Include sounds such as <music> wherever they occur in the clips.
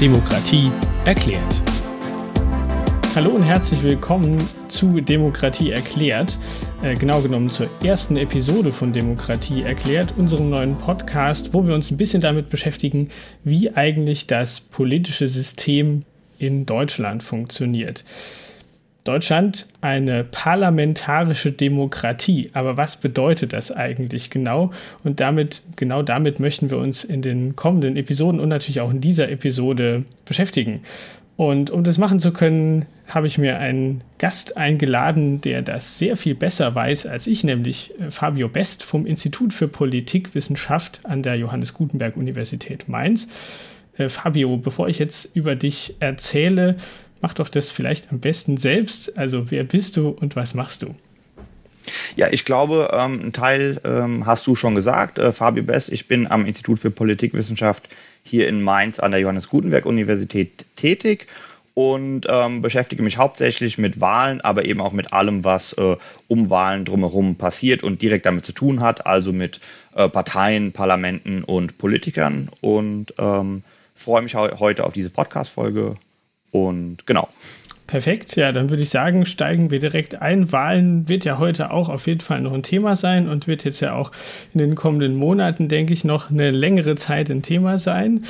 Demokratie erklärt. Hallo und herzlich willkommen zu Demokratie erklärt, äh, genau genommen zur ersten Episode von Demokratie erklärt, unserem neuen Podcast, wo wir uns ein bisschen damit beschäftigen, wie eigentlich das politische System in Deutschland funktioniert. Deutschland eine parlamentarische Demokratie. Aber was bedeutet das eigentlich genau? Und damit, genau damit möchten wir uns in den kommenden Episoden und natürlich auch in dieser Episode beschäftigen. Und um das machen zu können, habe ich mir einen Gast eingeladen, der das sehr viel besser weiß als ich, nämlich äh, Fabio Best vom Institut für Politikwissenschaft an der Johannes Gutenberg Universität Mainz. Äh, Fabio, bevor ich jetzt über dich erzähle, mach doch das vielleicht am besten selbst. Also wer bist du und was machst du? Ja, ich glaube, ähm, ein Teil ähm, hast du schon gesagt. Äh, Fabio Best, ich bin am Institut für Politikwissenschaft hier in Mainz an der Johannes Gutenberg Universität tätig und ähm, beschäftige mich hauptsächlich mit Wahlen, aber eben auch mit allem, was äh, um Wahlen drumherum passiert und direkt damit zu tun hat, also mit äh, Parteien, Parlamenten und Politikern. Und ähm, freue mich heute auf diese Podcast-Folge und genau. Perfekt, ja, dann würde ich sagen, steigen wir direkt ein. Wahlen wird ja heute auch auf jeden Fall noch ein Thema sein und wird jetzt ja auch in den kommenden Monaten, denke ich, noch eine längere Zeit ein Thema sein.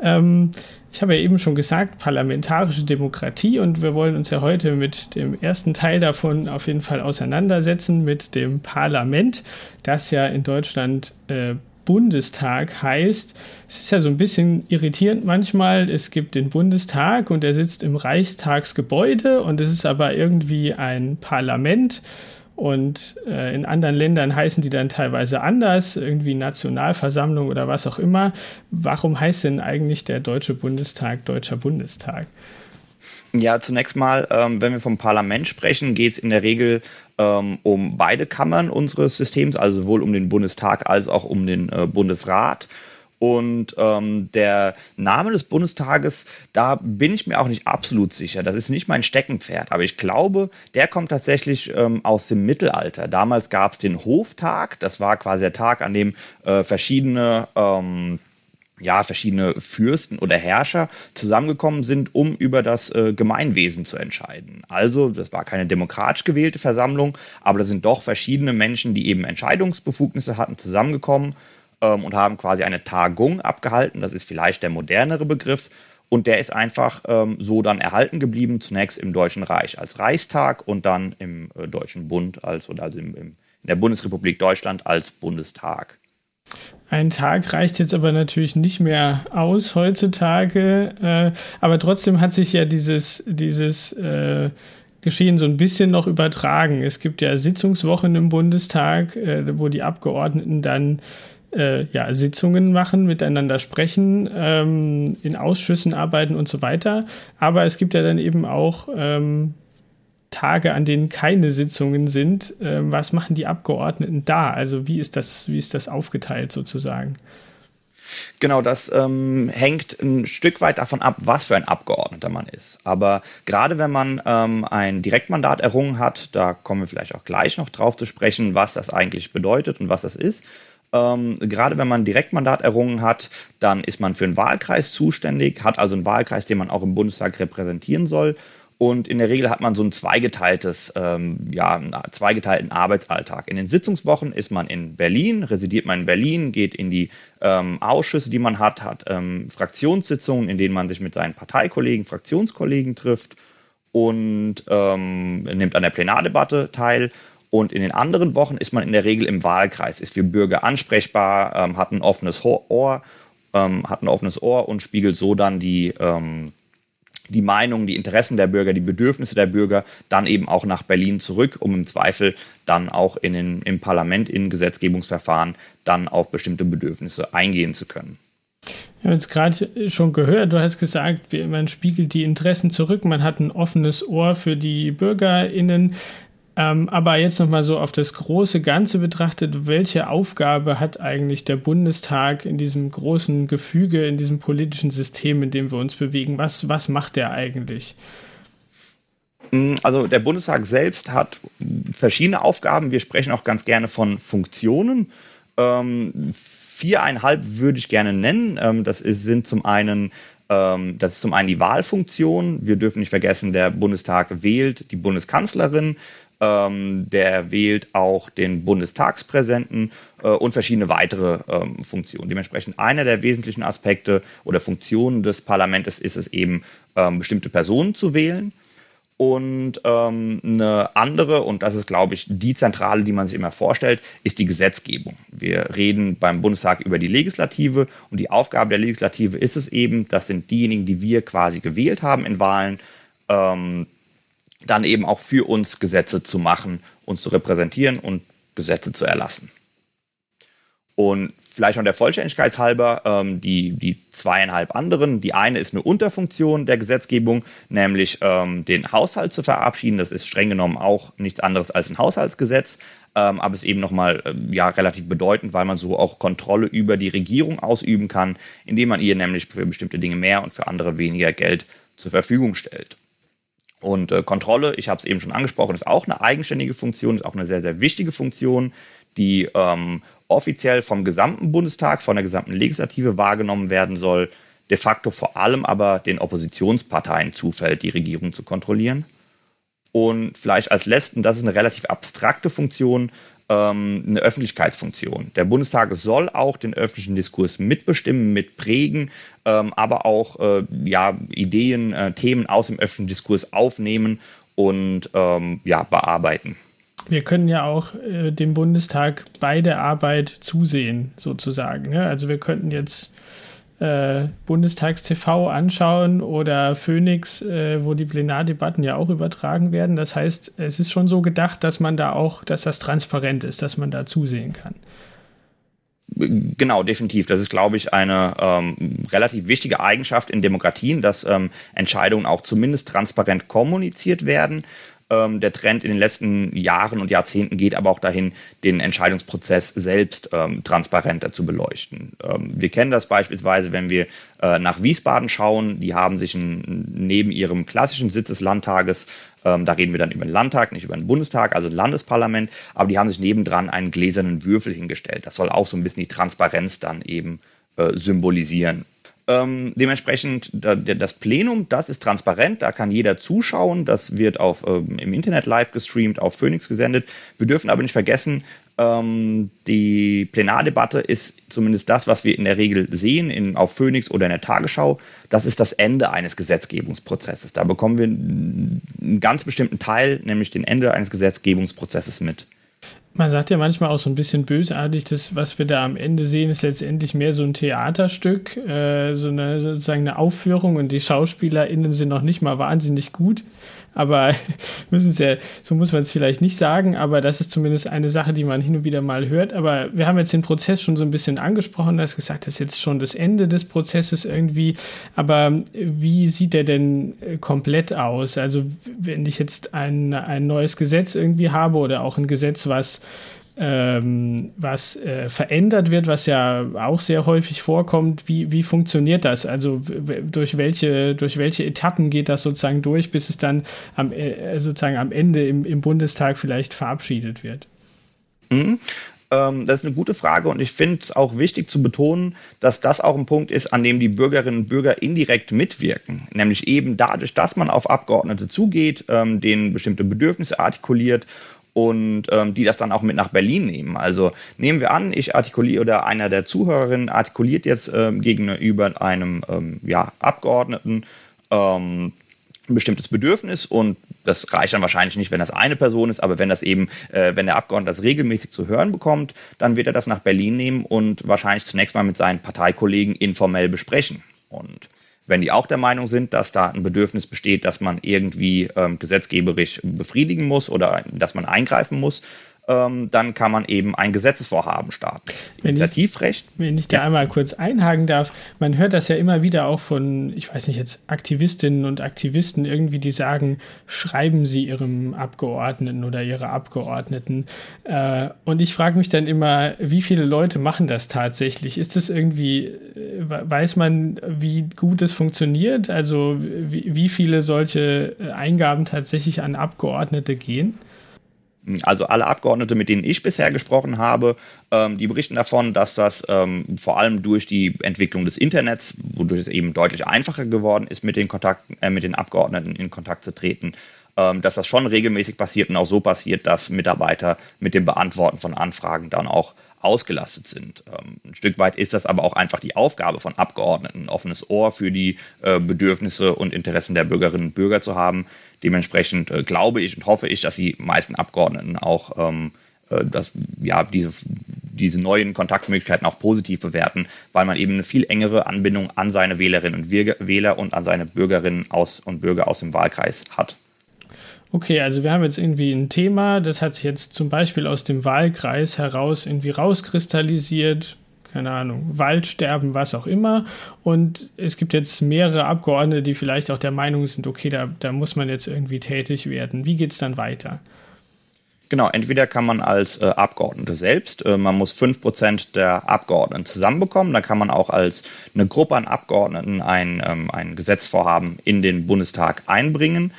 Ähm, ich habe ja eben schon gesagt, parlamentarische Demokratie und wir wollen uns ja heute mit dem ersten Teil davon auf jeden Fall auseinandersetzen, mit dem Parlament, das ja in Deutschland äh, Bundestag heißt, es ist ja so ein bisschen irritierend manchmal. Es gibt den Bundestag und er sitzt im Reichstagsgebäude und es ist aber irgendwie ein Parlament. Und äh, in anderen Ländern heißen die dann teilweise anders, irgendwie Nationalversammlung oder was auch immer. Warum heißt denn eigentlich der Deutsche Bundestag Deutscher Bundestag? Ja, zunächst mal, ähm, wenn wir vom Parlament sprechen, geht es in der Regel ähm, um beide Kammern unseres Systems, also sowohl um den Bundestag als auch um den äh, Bundesrat. Und ähm, der Name des Bundestages, da bin ich mir auch nicht absolut sicher. Das ist nicht mein Steckenpferd. Aber ich glaube, der kommt tatsächlich ähm, aus dem Mittelalter. Damals gab es den Hoftag. Das war quasi der Tag, an dem äh, verschiedene ähm, ja, verschiedene Fürsten oder Herrscher zusammengekommen sind, um über das äh, Gemeinwesen zu entscheiden. Also, das war keine demokratisch gewählte Versammlung, aber da sind doch verschiedene Menschen, die eben Entscheidungsbefugnisse hatten, zusammengekommen ähm, und haben quasi eine Tagung abgehalten. Das ist vielleicht der modernere Begriff. Und der ist einfach ähm, so dann erhalten geblieben, zunächst im Deutschen Reich als Reichstag und dann im äh, Deutschen Bund als oder also im, im, in der Bundesrepublik Deutschland als Bundestag. Ein Tag reicht jetzt aber natürlich nicht mehr aus heutzutage. Äh, aber trotzdem hat sich ja dieses, dieses äh, Geschehen so ein bisschen noch übertragen. Es gibt ja Sitzungswochen im Bundestag, äh, wo die Abgeordneten dann äh, ja, Sitzungen machen, miteinander sprechen, ähm, in Ausschüssen arbeiten und so weiter. Aber es gibt ja dann eben auch ähm, Tage, an denen keine Sitzungen sind, äh, was machen die Abgeordneten da? Also wie ist das, wie ist das aufgeteilt sozusagen? Genau, das ähm, hängt ein Stück weit davon ab, was für ein Abgeordneter man ist. Aber gerade wenn man ähm, ein Direktmandat errungen hat, da kommen wir vielleicht auch gleich noch drauf zu sprechen, was das eigentlich bedeutet und was das ist. Ähm, gerade wenn man ein Direktmandat errungen hat, dann ist man für einen Wahlkreis zuständig, hat also einen Wahlkreis, den man auch im Bundestag repräsentieren soll und in der Regel hat man so ein zweigeteiltes, ähm, ja, einen zweigeteilten Arbeitsalltag. In den Sitzungswochen ist man in Berlin, residiert man in Berlin, geht in die ähm, Ausschüsse, die man hat, hat ähm, Fraktionssitzungen, in denen man sich mit seinen Parteikollegen, Fraktionskollegen trifft und ähm, nimmt an der Plenardebatte teil. Und in den anderen Wochen ist man in der Regel im Wahlkreis, ist für Bürger ansprechbar, ähm, hat ein offenes Ohr, ähm, hat ein offenes Ohr und spiegelt so dann die die Meinungen, die Interessen der Bürger, die Bedürfnisse der Bürger dann eben auch nach Berlin zurück, um im Zweifel dann auch in den, im Parlament, in Gesetzgebungsverfahren dann auf bestimmte Bedürfnisse eingehen zu können. Wir haben jetzt gerade schon gehört, du hast gesagt, man spiegelt die Interessen zurück, man hat ein offenes Ohr für die BürgerInnen. Ähm, aber jetzt nochmal so auf das große Ganze betrachtet, welche Aufgabe hat eigentlich der Bundestag in diesem großen Gefüge, in diesem politischen System, in dem wir uns bewegen? Was, was macht der eigentlich? Mm, also der Bundestag selbst hat verschiedene Aufgaben. Wir sprechen auch ganz gerne von Funktionen. Ähm, viereinhalb würde ich gerne nennen. Ähm, das ist, sind zum einen Ähm, das ist zum einen die Wahlfunktion. Wir dürfen nicht vergessen, der Bundestag wählt die Bundeskanzlerin, ähm, der wählt auch den Bundestagspräsidenten äh, und verschiedene weitere ähm, Funktionen. Dementsprechend einer der wesentlichen Aspekte oder Funktionen des Parlaments ist es eben, ähm, bestimmte Personen zu wählen. Und ähm, eine andere, und das ist, glaube ich, die zentrale, die man sich immer vorstellt, ist die Gesetzgebung. Wir reden beim Bundestag über die Legislative und die Aufgabe der Legislative ist es eben, das sind diejenigen, die wir quasi gewählt haben in Wahlen, ähm, dann eben auch für uns Gesetze zu machen, uns zu repräsentieren und Gesetze zu erlassen. Und vielleicht noch der Vollständigkeit halber, ähm, die, die zweieinhalb anderen. Die eine ist eine Unterfunktion der Gesetzgebung, nämlich ähm, den Haushalt zu verabschieden. Das ist streng genommen auch nichts anderes als ein Haushaltsgesetz, ähm, aber ist eben nochmal äh, ja, relativ bedeutend, weil man so auch Kontrolle über die Regierung ausüben kann, indem man ihr nämlich für bestimmte Dinge mehr und für andere weniger Geld zur Verfügung stellt. Und äh, Kontrolle, ich habe es eben schon angesprochen, ist auch eine eigenständige Funktion, ist auch eine sehr, sehr wichtige Funktion, die ähm, offiziell vom gesamten Bundestag, von der gesamten Legislative wahrgenommen werden soll, de facto vor allem aber den Oppositionsparteien zufällt, die Regierung zu kontrollieren. Und vielleicht als letzten, das ist eine relativ abstrakte Funktion, ähm, eine Öffentlichkeitsfunktion. Der Bundestag soll auch den öffentlichen Diskurs mitbestimmen, mitprägen, ähm, aber auch äh, ja, Ideen, äh, Themen aus dem öffentlichen Diskurs aufnehmen und ähm, ja, bearbeiten. Wir können ja auch äh, dem Bundestag bei der Arbeit zusehen, sozusagen. Ne? Also wir könnten jetzt äh, Bundestagstv anschauen oder Phoenix, äh, wo die Plenardebatten ja auch übertragen werden. Das heißt, es ist schon so gedacht, dass man da auch, dass das transparent ist, dass man da zusehen kann. Genau, definitiv. Das ist, glaube ich, eine ähm, relativ wichtige Eigenschaft in Demokratien, dass ähm, Entscheidungen auch zumindest transparent kommuniziert werden. Ähm, der Trend in den letzten Jahren und Jahrzehnten geht aber auch dahin, den Entscheidungsprozess selbst ähm, transparenter zu beleuchten. Ähm, wir kennen das beispielsweise, wenn wir äh, nach Wiesbaden schauen. Die haben sich ein, neben ihrem klassischen Sitz des Landtages ähm, da reden wir dann über den Landtag, nicht über den Bundestag, also ein Landesparlament. Aber die haben sich nebendran einen gläsernen Würfel hingestellt. Das soll auch so ein bisschen die Transparenz dann eben äh, symbolisieren. Ähm, dementsprechend, da, das Plenum, das ist transparent, da kann jeder zuschauen. Das wird auf, ähm, im Internet live gestreamt, auf Phoenix gesendet. Wir dürfen aber nicht vergessen, ähm, die Plenardebatte ist zumindest das, was wir in der Regel sehen, in, auf Phoenix oder in der Tagesschau. Das ist das Ende eines Gesetzgebungsprozesses. Da bekommen wir einen ganz bestimmten Teil, nämlich den Ende eines Gesetzgebungsprozesses mit. Man sagt ja manchmal auch so ein bisschen bösartig, das, was wir da am Ende sehen, ist letztendlich mehr so ein Theaterstück, äh, so eine sozusagen eine Aufführung und die SchauspielerInnen sind noch nicht mal wahnsinnig gut aber <laughs> müssen ja, so muss man es vielleicht nicht sagen, aber das ist zumindest eine Sache, die man hin und wieder mal hört. Aber wir haben jetzt den Prozess schon so ein bisschen angesprochen, du hast gesagt, das ist jetzt schon das Ende des Prozesses irgendwie. Aber wie sieht der denn äh, komplett aus? Also, wenn ich jetzt ein, ein neues Gesetz irgendwie habe oder auch ein Gesetz, was ähm, was äh, verändert wird, was ja auch sehr häufig vorkommt. Wie, wie funktioniert das? Also durch welche, durch welche Etappen geht das sozusagen durch, bis es dann am, äh, sozusagen am Ende im, im Bundestag vielleicht verabschiedet wird? Mhm ähm, das ist eine gute Frage und ich finde es auch wichtig zu betonen, dass das auch ein Punkt ist, an dem die Bürgerinnen und Bürger indirekt mitwirken. Nämlich eben dadurch, dass man auf Abgeordnete zugeht, ähm, denen bestimmte Bedürfnisse artikuliert und ähm, die das dann auch mit nach Berlin nehmen. Also nehmen wir an, ich artikuliere oder einer der Zuhörerinnen artikuliert jetzt ähm, gegenüber einem ähm, ja, Abgeordneten ähm, ein bestimmtes Bedürfnis und das reicht dann wahrscheinlich nicht, wenn das eine Person ist, aber wenn das eben, äh, wenn der Abgeordnete das regelmäßig zu hören bekommt, dann wird er das nach Berlin nehmen und wahrscheinlich zunächst mal mit seinen Parteikollegen informell besprechen. Und wenn die auch der Meinung sind, dass da ein Bedürfnis besteht, dass man irgendwie ähm, gesetzgeberisch befriedigen muss oder dass man eingreifen muss, ähm, dann kann man eben ein Gesetzesvorhaben starten. Wenn Initiativrecht. Ich, wenn ich da ja. einmal kurz einhaken darf, man hört das ja immer wieder auch von, ich weiß nicht jetzt, Aktivistinnen und Aktivisten irgendwie, die sagen, schreiben Sie Ihrem Abgeordneten oder Ihrer Abgeordneten. Äh, und ich frage mich dann immer, wie viele Leute machen das tatsächlich? Ist das irgendwie, äh, weiß man, wie gut es funktioniert? Also wie, wie viele solche äh, Eingaben tatsächlich an Abgeordnete gehen? Also alle Abgeordnete, mit denen ich bisher gesprochen habe, ähm, die berichten davon, dass das ähm, vor allem durch die Entwicklung des Internets, wodurch es eben deutlich einfacher geworden ist, mit den, Kontakten, äh, mit den Abgeordneten in Kontakt zu treten, ähm, dass das schon regelmäßig passiert und auch so passiert, dass Mitarbeiter mit dem Beantworten von Anfragen dann auch ausgelastet sind. Ähm, ein Stück weit ist das aber auch einfach die Aufgabe von Abgeordneten, ein offenes Ohr für die äh, Bedürfnisse und Interessen der Bürgerinnen und Bürger zu haben. Dementsprechend äh, glaube ich und hoffe ich, dass die meisten Abgeordneten auch ähm, äh, dass, ja, diese, diese neuen Kontaktmöglichkeiten auch positiv bewerten, weil man eben eine viel engere Anbindung an seine Wählerinnen und Wähler und an seine Bürgerinnen aus und Bürger aus dem Wahlkreis hat. Okay, also wir haben jetzt irgendwie ein Thema, das hat sich jetzt zum Beispiel aus dem Wahlkreis heraus irgendwie rauskristallisiert, keine Ahnung, Waldsterben, was auch immer. Und es gibt jetzt mehrere Abgeordnete, die vielleicht auch der Meinung sind, okay, da, da muss man jetzt irgendwie tätig werden. Wie geht es dann weiter? Genau, entweder kann man als äh, Abgeordnete selbst, äh, man muss 5% der Abgeordneten zusammenbekommen, dann kann man auch als eine Gruppe an Abgeordneten ein, ähm, ein Gesetzvorhaben in den Bundestag einbringen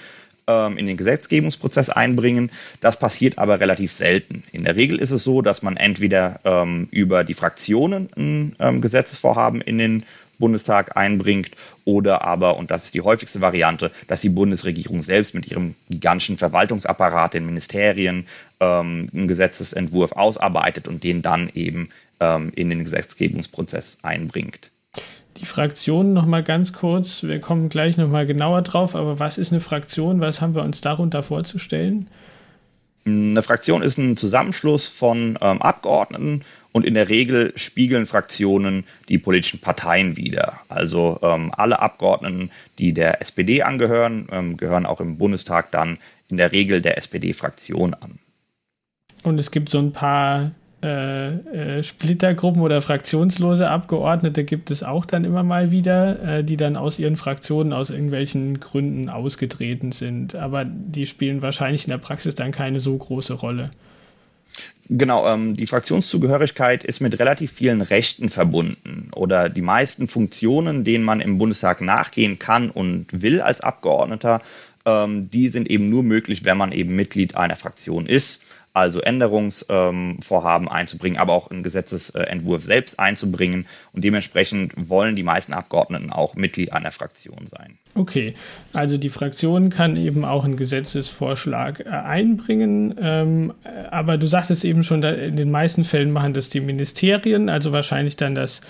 in den Gesetzgebungsprozess einbringen. Das passiert aber relativ selten. In der Regel ist es so, dass man entweder ähm, über die Fraktionen ein ähm, Gesetzesvorhaben in den Bundestag einbringt oder aber, und das ist die häufigste Variante, dass die Bundesregierung selbst mit ihrem gigantischen Verwaltungsapparat, den Ministerien, ähm, einen Gesetzesentwurf ausarbeitet und den dann eben ähm, in den Gesetzgebungsprozess einbringt die Fraktionen noch mal ganz kurz. Wir kommen gleich noch mal genauer drauf. Aber was ist eine Fraktion? Was haben wir uns darunter vorzustellen? Eine Fraktion ist ein Zusammenschluss von ähm, Abgeordneten und in der Regel spiegeln Fraktionen die politischen Parteien wider. Also ähm, alle Abgeordneten, die der SPD angehören, ähm, gehören auch im Bundestag dann in der Regel der SPD-Fraktion an. Und es gibt so ein paar äh, äh, Splittergruppen oder fraktionslose Abgeordnete gibt es auch dann immer mal wieder, äh, die dann aus ihren Fraktionen aus irgendwelchen Gründen ausgetreten sind. Aber die spielen wahrscheinlich in der Praxis dann keine so große Rolle. Genau, ähm, die Fraktionszugehörigkeit ist mit relativ vielen Rechten verbunden oder die meisten Funktionen, denen man im Bundestag nachgehen kann und will als Abgeordneter, ähm, die sind eben nur möglich, wenn man eben Mitglied einer Fraktion ist also Änderungsvorhaben ähm, einzubringen, aber auch einen Gesetzesentwurf selbst einzubringen. Und dementsprechend wollen die meisten Abgeordneten auch Mitglied einer Fraktion sein. Okay, also die Fraktion kann eben auch einen Gesetzesvorschlag äh, einbringen, ähm, aber du sagtest eben schon, in den meisten Fällen machen das die Ministerien, also wahrscheinlich dann das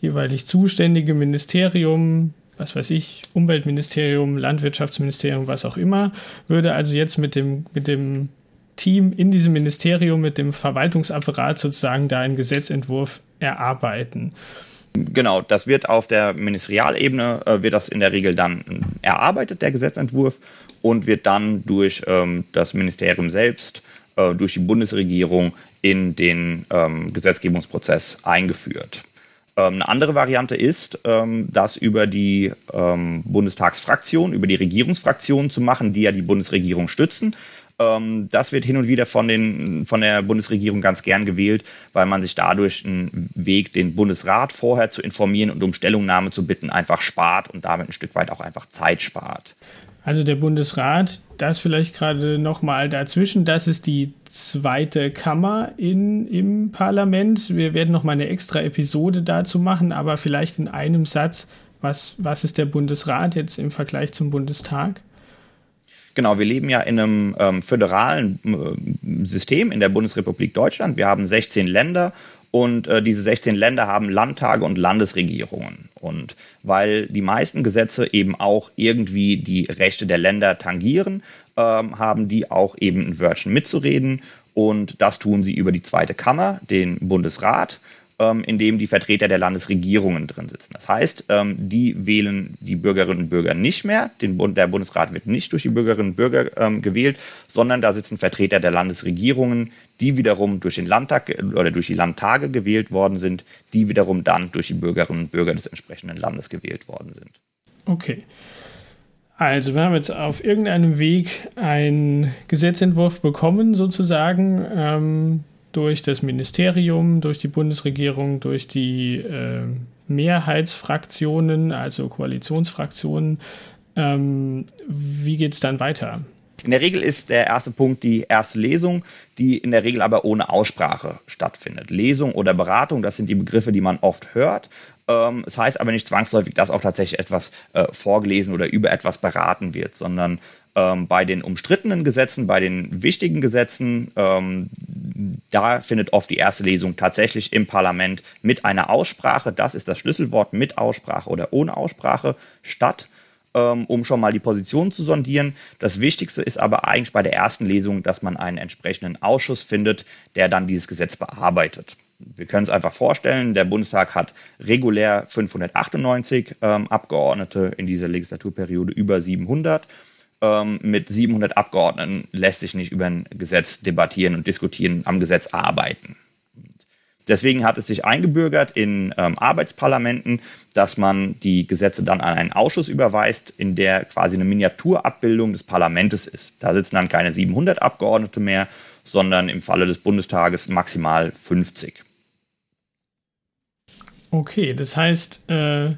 jeweilig zuständige Ministerium, was weiß ich, Umweltministerium, Landwirtschaftsministerium, was auch immer, würde also jetzt mit dem, mit dem Team in diesem Ministerium mit dem Verwaltungsapparat sozusagen da einen Gesetzentwurf erarbeiten. Genau, das wird auf der Ministerialebene, äh, wird das in der Regel dann erarbeitet, der Gesetzentwurf, und wird dann durch ähm, das Ministerium selbst, äh, durch die Bundesregierung in den ähm, Gesetzgebungsprozess eingeführt. Ähm, eine andere Variante ist, ähm, das über die ähm, Bundestagsfraktion, über die Regierungsfraktionen zu machen, die ja die Bundesregierung stützen. Ähm, das wird hin und wieder von, den, von der Bundesregierung ganz gern gewählt, weil man sich dadurch einen Weg, den Bundesrat vorher zu informieren und um Stellungnahme zu bitten, einfach spart und damit ein Stück weit auch einfach Zeit spart. Also der Bundesrat, das vielleicht gerade nochmal dazwischen, das ist die zweite Kammer in, im Parlament. Wir werden nochmal eine extra Episode dazu machen, aber vielleicht in einem Satz, was, was ist der Bundesrat jetzt im Vergleich zum Bundestag? Genau, wir leben ja in einem ähm, föderalen äh, System in der Bundesrepublik Deutschland. Wir haben 16 Länder und äh, diese 16 Länder haben Landtage und Landesregierungen. Und weil die meisten Gesetze eben auch irgendwie die Rechte der Länder tangieren, ähm, haben die auch eben ein Wörtchen mitzureden. Und das tun sie über die zweite Kammer, den Bundesrat ähm, in dem die Vertreter der Landesregierungen drin sitzen. Das heißt, ähm, die wählen die Bürgerinnen und Bürger nicht mehr. Den Bund, der Bundesrat wird nicht durch die Bürgerinnen und Bürger ähm, gewählt, sondern da sitzen Vertreter der Landesregierungen, die wiederum durch den Landtag oder durch die Landtage gewählt worden sind, die wiederum dann durch die Bürgerinnen und Bürger des entsprechenden Landes gewählt worden sind. Okay. Also, wir haben jetzt auf irgendeinem Weg einen Gesetzentwurf bekommen, sozusagen. Ähm, durch das Ministerium, durch die Bundesregierung, durch die äh, Mehrheitsfraktionen, also Koalitionsfraktionen. Ähm, wie geht es dann weiter? In der Regel ist der erste Punkt die erste Lesung, die in der Regel aber ohne Aussprache stattfindet. Lesung oder Beratung, das sind die Begriffe, die man oft hört. Ähm, es heißt aber nicht zwangsläufig, dass auch tatsächlich etwas äh, vorgelesen oder über etwas beraten wird, sondern ähm, bei den umstrittenen Gesetzen, bei den wichtigen Gesetzen, ähm, da findet oft die erste Lesung tatsächlich im Parlament mit einer Aussprache, das ist das Schlüsselwort, mit Aussprache oder ohne Aussprache statt, ähm, um schon mal die Position zu sondieren. Das Wichtigste ist aber eigentlich bei der ersten Lesung, dass man einen entsprechenden Ausschuss findet, der dann dieses Gesetz bearbeitet. Wir können es einfach vorstellen, der Bundestag hat regulär 598 ähm, Abgeordnete in dieser Legislaturperiode über 700 ähm, mit 700 Abgeordneten lässt sich nicht über ein Gesetz debattieren und diskutieren, am Gesetz arbeiten. Deswegen hat es sich eingebürgert in ähm, Arbeitsparlamenten, dass man die Gesetze dann an einen Ausschuss überweist, in der quasi eine Miniaturabbildung des Parlaments ist. Da sitzen dann keine 700 Abgeordnete mehr, sondern im Falle des Bundestages maximal 50. Okay, das heißt, äh,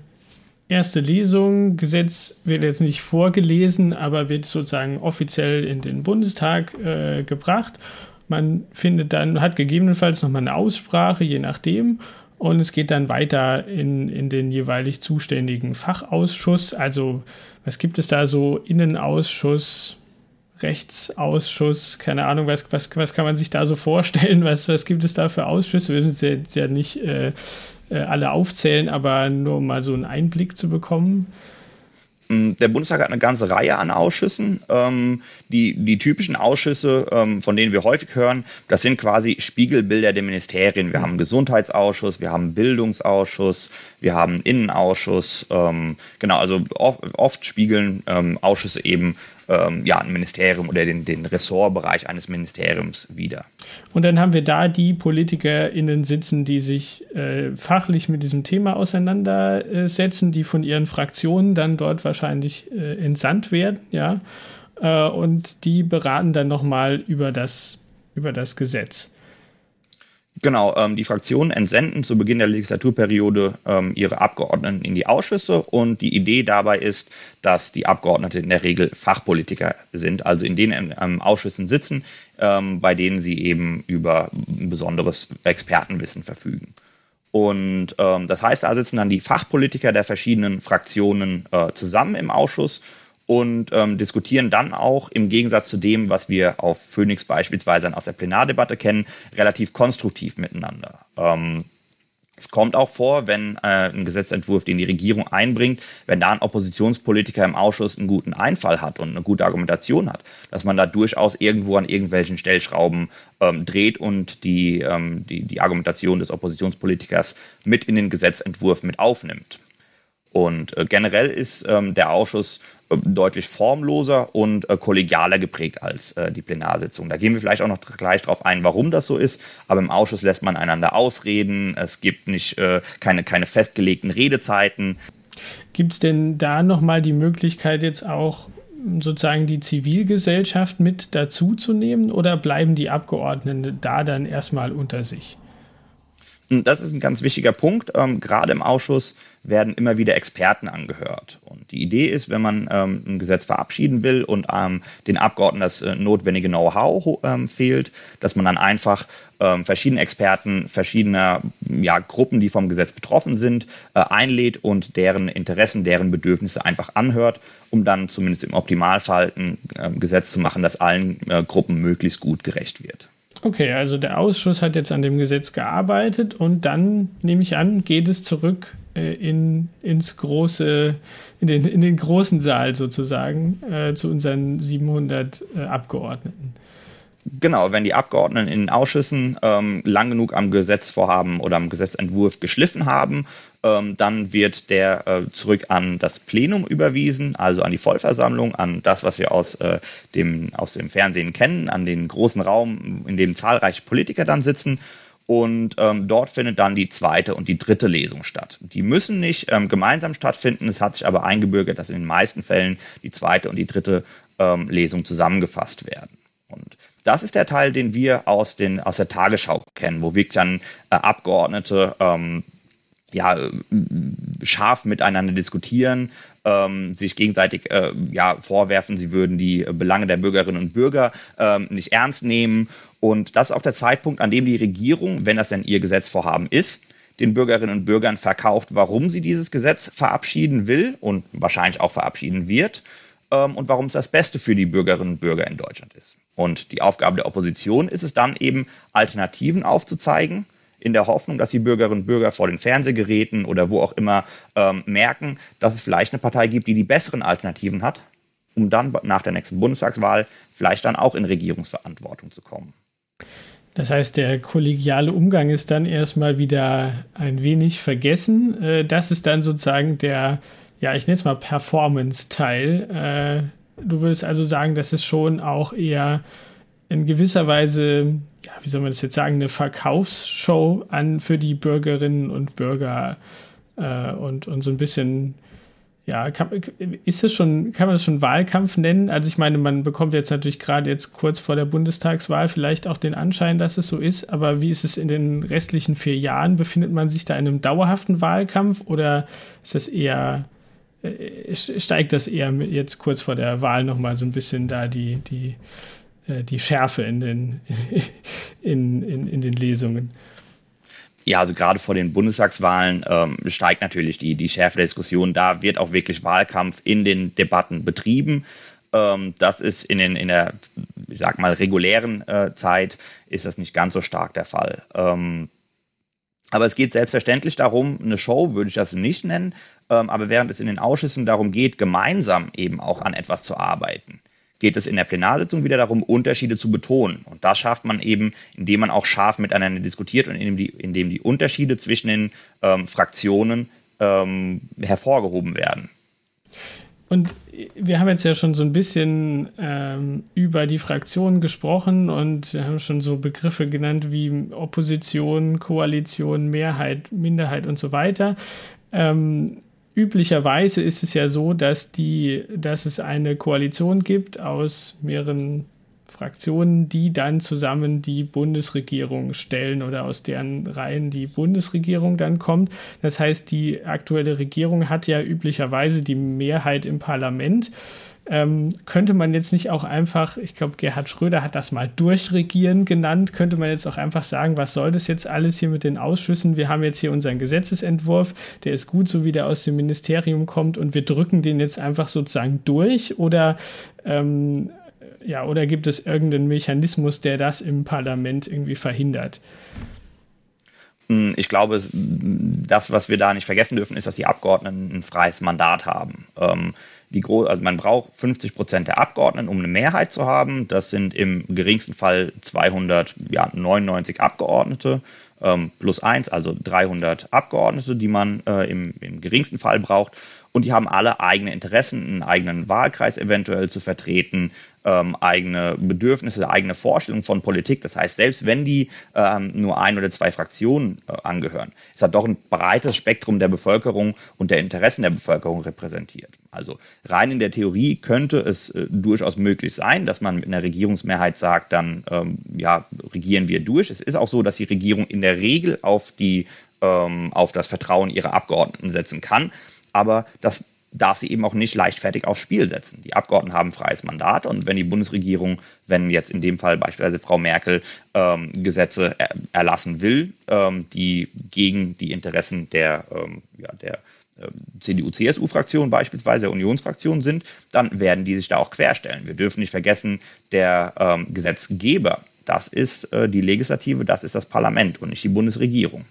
erste Lesung, Gesetz wird jetzt nicht vorgelesen, aber wird sozusagen offiziell in den Bundestag äh, gebracht. Man findet dann, hat gegebenenfalls nochmal eine Aussprache, je nachdem. Und es geht dann weiter in, in den jeweilig zuständigen Fachausschuss. Also, was gibt es da so? Innenausschuss, Rechtsausschuss, keine Ahnung, was, was, was kann man sich da so vorstellen? Was, was gibt es da für Ausschüsse? Wir müssen jetzt ja nicht äh, alle aufzählen, aber nur um mal so einen Einblick zu bekommen. Mm, der Bundestag hat eine ganze Reihe an Ausschüssen. Ähm, die, die typischen Ausschüsse, ähm, von denen wir häufig hören, das sind quasi Spiegelbilder der Ministerien. Wir haben einen Gesundheitsausschuss, wir haben einen Bildungsausschuss, wir haben einen Innenausschuss. Ähm, genau, also oft, oft spiegeln ähm, Ausschüsse eben ähm, ja, ein Ministerium oder den, den Ressortbereich eines Ministeriums wieder. Und dann haben wir da die PolitikerInnen sitzen, die sich äh, fachlich mit diesem Thema auseinandersetzen, die von ihren Fraktionen dann dort wahrscheinlich äh, entsandt werden, ja. Äh, und die beraten dann nochmal über das, über das Gesetz. Genau, ähm, die Fraktionen entsenden zu Beginn der Legislaturperiode ähm, ihre Abgeordneten in die Ausschüsse und die Idee dabei ist, dass die Abgeordneten in der Regel Fachpolitiker sind, also in den ähm, Ausschüssen sitzen, ähm, bei denen sie eben über ein besonderes Expertenwissen verfügen. Und ähm, das heißt, da sitzen dann die Fachpolitiker der verschiedenen Fraktionen äh, zusammen im Ausschuss und ähm, diskutieren dann auch im Gegensatz zu dem, was wir auf Phoenix beispielsweise aus der Plenardebatte kennen, relativ konstruktiv miteinander. Ähm, es kommt auch vor, wenn äh, ein Gesetzentwurf, den die Regierung einbringt, wenn da ein Oppositionspolitiker im Ausschuss einen guten Einfall hat und eine gute Argumentation hat, dass man da durchaus irgendwo an irgendwelchen Stellschrauben ähm, dreht und die, ähm, die, die Argumentation des Oppositionspolitikers mit in den Gesetzentwurf mit aufnimmt. Und äh, generell ist ähm, der Ausschuss deutlich formloser und äh, kollegialer geprägt als äh, die Plenarsitzung. Da gehen wir vielleicht auch noch gleich darauf ein, warum das so ist. Aber im Ausschuss lässt man einander ausreden. Es gibt nicht äh, keine, keine festgelegten Redezeiten. Gibt es denn da nochmal die Möglichkeit, jetzt auch sozusagen die Zivilgesellschaft mit dazuzunehmen oder bleiben die Abgeordneten da dann erstmal unter sich? Das ist ein ganz wichtiger Punkt. Ähm, gerade im Ausschuss werden immer wieder Experten angehört. Und die Idee ist, wenn man ähm, ein Gesetz verabschieden will und ähm, den Abgeordneten das äh, notwendige Know-how ähm, fehlt, dass man dann einfach ähm, verschiedene Experten verschiedener ja, Gruppen, die vom Gesetz betroffen sind, äh, einlädt und deren Interessen, deren Bedürfnisse einfach anhört, um dann zumindest im Optimalfall ein äh, Gesetz zu machen, das allen äh, Gruppen möglichst gut gerecht wird. Okay, also der Ausschuss hat jetzt an dem Gesetz gearbeitet und dann, nehme ich an, geht es zurück äh, in, ins große, in den, in den großen Saal sozusagen äh, zu unseren 700 äh, Abgeordneten. Genau, wenn die Abgeordneten in den Ausschüssen ähm, lang genug am Gesetzvorhaben oder am Gesetzentwurf geschliffen haben, ähm, dann wird der äh, zurück an das Plenum überwiesen, also an die Vollversammlung, an das, was wir aus, äh, dem, aus dem Fernsehen kennen, an den großen Raum, in dem zahlreiche Politiker dann sitzen. Und ähm, dort findet dann die zweite und die dritte Lesung statt. Die müssen nicht ähm, gemeinsam stattfinden. Es hat sich aber eingebürgert, dass in den meisten Fällen die zweite und die dritte ähm, Lesung zusammengefasst werden. Und das ist der Teil, den wir aus, den, aus der Tagesschau kennen, wo wirklich dann äh, Abgeordnete ähm, ja, scharf miteinander diskutieren, ähm, sich gegenseitig äh, ja, vorwerfen, sie würden die Belange der Bürgerinnen und Bürger ähm, nicht ernst nehmen. Und das ist auch der Zeitpunkt, an dem die Regierung, wenn das denn ihr Gesetzvorhaben ist, den Bürgerinnen und Bürgern verkauft, warum sie dieses Gesetz verabschieden will und wahrscheinlich auch verabschieden wird ähm, und warum es das Beste für die Bürgerinnen und Bürger in Deutschland ist. Und die Aufgabe der Opposition ist es dann eben, Alternativen aufzuzeigen, in der Hoffnung, dass die Bürgerinnen und Bürger vor den Fernsehgeräten oder wo auch immer ähm, merken, dass es vielleicht eine Partei gibt, die die besseren Alternativen hat, um dann nach der nächsten Bundestagswahl vielleicht dann auch in Regierungsverantwortung zu kommen. Das heißt, der kollegiale Umgang ist dann erstmal wieder ein wenig vergessen. Äh, das ist dann sozusagen der, ja, ich nenne es mal Performance-Teil. Du würdest also sagen, das ist schon auch eher in gewisser Weise, ja, wie soll man das jetzt sagen, eine Verkaufsshow an für die Bürgerinnen und Bürger äh, und, und so ein bisschen ja, kann, ist das schon, kann man das schon Wahlkampf nennen? Also ich meine, man bekommt jetzt natürlich gerade jetzt kurz vor der Bundestagswahl vielleicht auch den Anschein, dass es so ist, aber wie ist es in den restlichen vier Jahren? Befindet man sich da in einem dauerhaften Wahlkampf oder ist das eher, steigt das eher jetzt kurz vor der Wahl nochmal so ein bisschen da die, die, äh, die Schärfe in den, <laughs> in, in, in den Lesungen? Ja, also gerade vor den Bundestagswahlen ähm, steigt natürlich die, die Schärfe der Diskussion. Da wird auch wirklich Wahlkampf in den Debatten betrieben. Ähm, das ist in, den, in der, ich sag mal, regulären äh, Zeit ist das nicht ganz so stark der Fall. Ähm, aber es geht selbstverständlich darum, eine Show würde ich das nicht nennen, ähm, aber während es in den Ausschüssen darum geht, gemeinsam eben auch an etwas zu arbeiten, geht es in der Plenarsitzung wieder darum, Unterschiede zu betonen. Und das schafft man eben, indem man auch scharf miteinander diskutiert und indem die, indem die Unterschiede zwischen den ähm, Fraktionen ähm, hervorgehoben werden. Und wir haben jetzt ja schon so ein bisschen ähm, über die Fraktionen gesprochen und haben schon so Begriffe genannt wie Opposition, Koalition, Mehrheit, Minderheit und so weiter. Ähm, üblicherweise ist es ja so, dass, die, dass es eine Koalition gibt aus mehreren Fraktionen, die dann zusammen die Bundesregierung stellen oder aus deren Reihen die Bundesregierung dann kommt. Das heißt, die aktuelle Regierung hat ja üblicherweise die Mehrheit im Parlament ähm, könnte man jetzt nicht auch einfach, ich glaube, Gerhard Schröder hat das mal durchregieren genannt, könnte man jetzt auch einfach sagen, was soll das jetzt alles hier mit den Ausschüssen? Wir haben jetzt hier unseren Gesetzesentwurf, der ist gut, so wie der aus dem Ministerium kommt und wir drücken den jetzt einfach sozusagen durch oder ähm, ja, oder gibt es irgendeinen Mechanismus, der das im Parlament irgendwie verhindert? Hm, ich glaube, das, was wir da nicht vergessen dürfen, ist, dass die Abgeordneten ein freies Mandat haben. Ähm, die also man braucht 50 Prozent der Abgeordneten, um eine Mehrheit zu haben. Das sind im geringsten Fall 299 Abgeordnete ähm, plus eins, also 300 Abgeordnete, die man äh, im, im geringsten Fall braucht. Und die haben alle eigene Interessen, einen eigenen Wahlkreis eventuell zu vertreten, ähm, eigene Bedürfnisse, eigene Vorstellungen von Politik. Das heißt, selbst wenn die ähm, nur ein oder zwei Fraktionen äh, angehören, ist da doch ein breites Spektrum der Bevölkerung und der Interessen der Bevölkerung repräsentiert. Also rein in der Theorie könnte es äh, durchaus möglich sein, dass man mit einer Regierungsmehrheit sagt, dann ähm, ja, regieren wir durch. Es ist auch so, dass die Regierung in der Regel auf die ähm, auf das Vertrauen ihrer Abgeordneten setzen kann. Aber das darf sie eben auch nicht leichtfertig aufs Spiel setzen. Die Abgeordneten haben freies Mandat und wenn die Bundesregierung, wenn jetzt in dem Fall beispielsweise Frau Merkel ähm, Gesetze er erlassen will, ähm, die gegen die Interessen der, ähm, ja, der ähm, CDU-CSU-Fraktion beispielsweise, der Unionsfraktion sind, dann werden die sich da auch querstellen. Wir dürfen nicht vergessen, der ähm, Gesetzgeber, das ist äh, die Legislative, das ist das Parlament und nicht die Bundesregierung.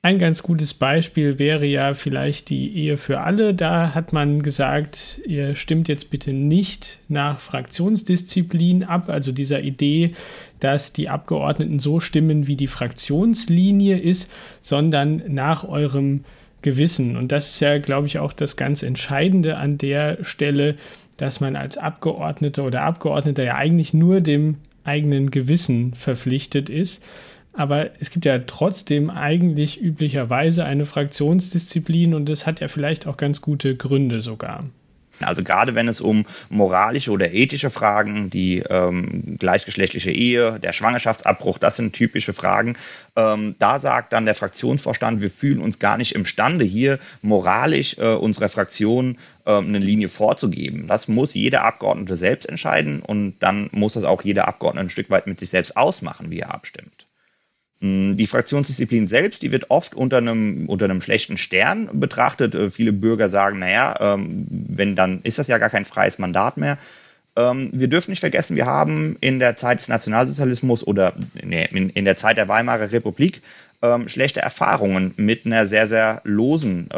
Ein ganz gutes Beispiel wäre ja vielleicht die Ehe für alle. Da hat man gesagt, ihr stimmt jetzt bitte nicht nach Fraktionsdisziplin ab, also dieser Idee, dass die Abgeordneten so stimmen, wie die Fraktionslinie ist, sondern nach eurem Gewissen. Und das ist ja, glaube ich, auch das ganz Entscheidende an der Stelle, dass man als Abgeordneter oder Abgeordneter ja eigentlich nur dem eigenen Gewissen verpflichtet ist aber es gibt ja trotzdem eigentlich üblicherweise eine Fraktionsdisziplin und das hat ja vielleicht auch ganz gute Gründe sogar. Also gerade wenn es um moralische oder ethische Fragen, die ähm, gleichgeschlechtliche Ehe, der Schwangerschaftsabbruch, das sind typische Fragen. Ähm, da sagt dann der Fraktionsvorstand, wir fühlen uns gar nicht imstande, hier moralisch äh, unserer Fraktion äh, eine Linie vorzugeben. Das muss jeder Abgeordnete selbst entscheiden und dann muss das auch jeder Abgeordnete ein Stück weit mit sich selbst ausmachen, wie er abstimmt. Hm, die Fraktionsdisziplin selbst, die wird oft unter einem, unter einem schlechten Stern betrachtet. Äh, viele Bürger sagen, naja, ähm, wenn dann ist das ja gar kein freies Mandat mehr. Ähm, wir dürfen nicht vergessen, wir haben in der Zeit des Nationalsozialismus oder in, der Zeit der Weimarer Republik ähm, schlechte Erfahrungen mit einer sehr, sehr losen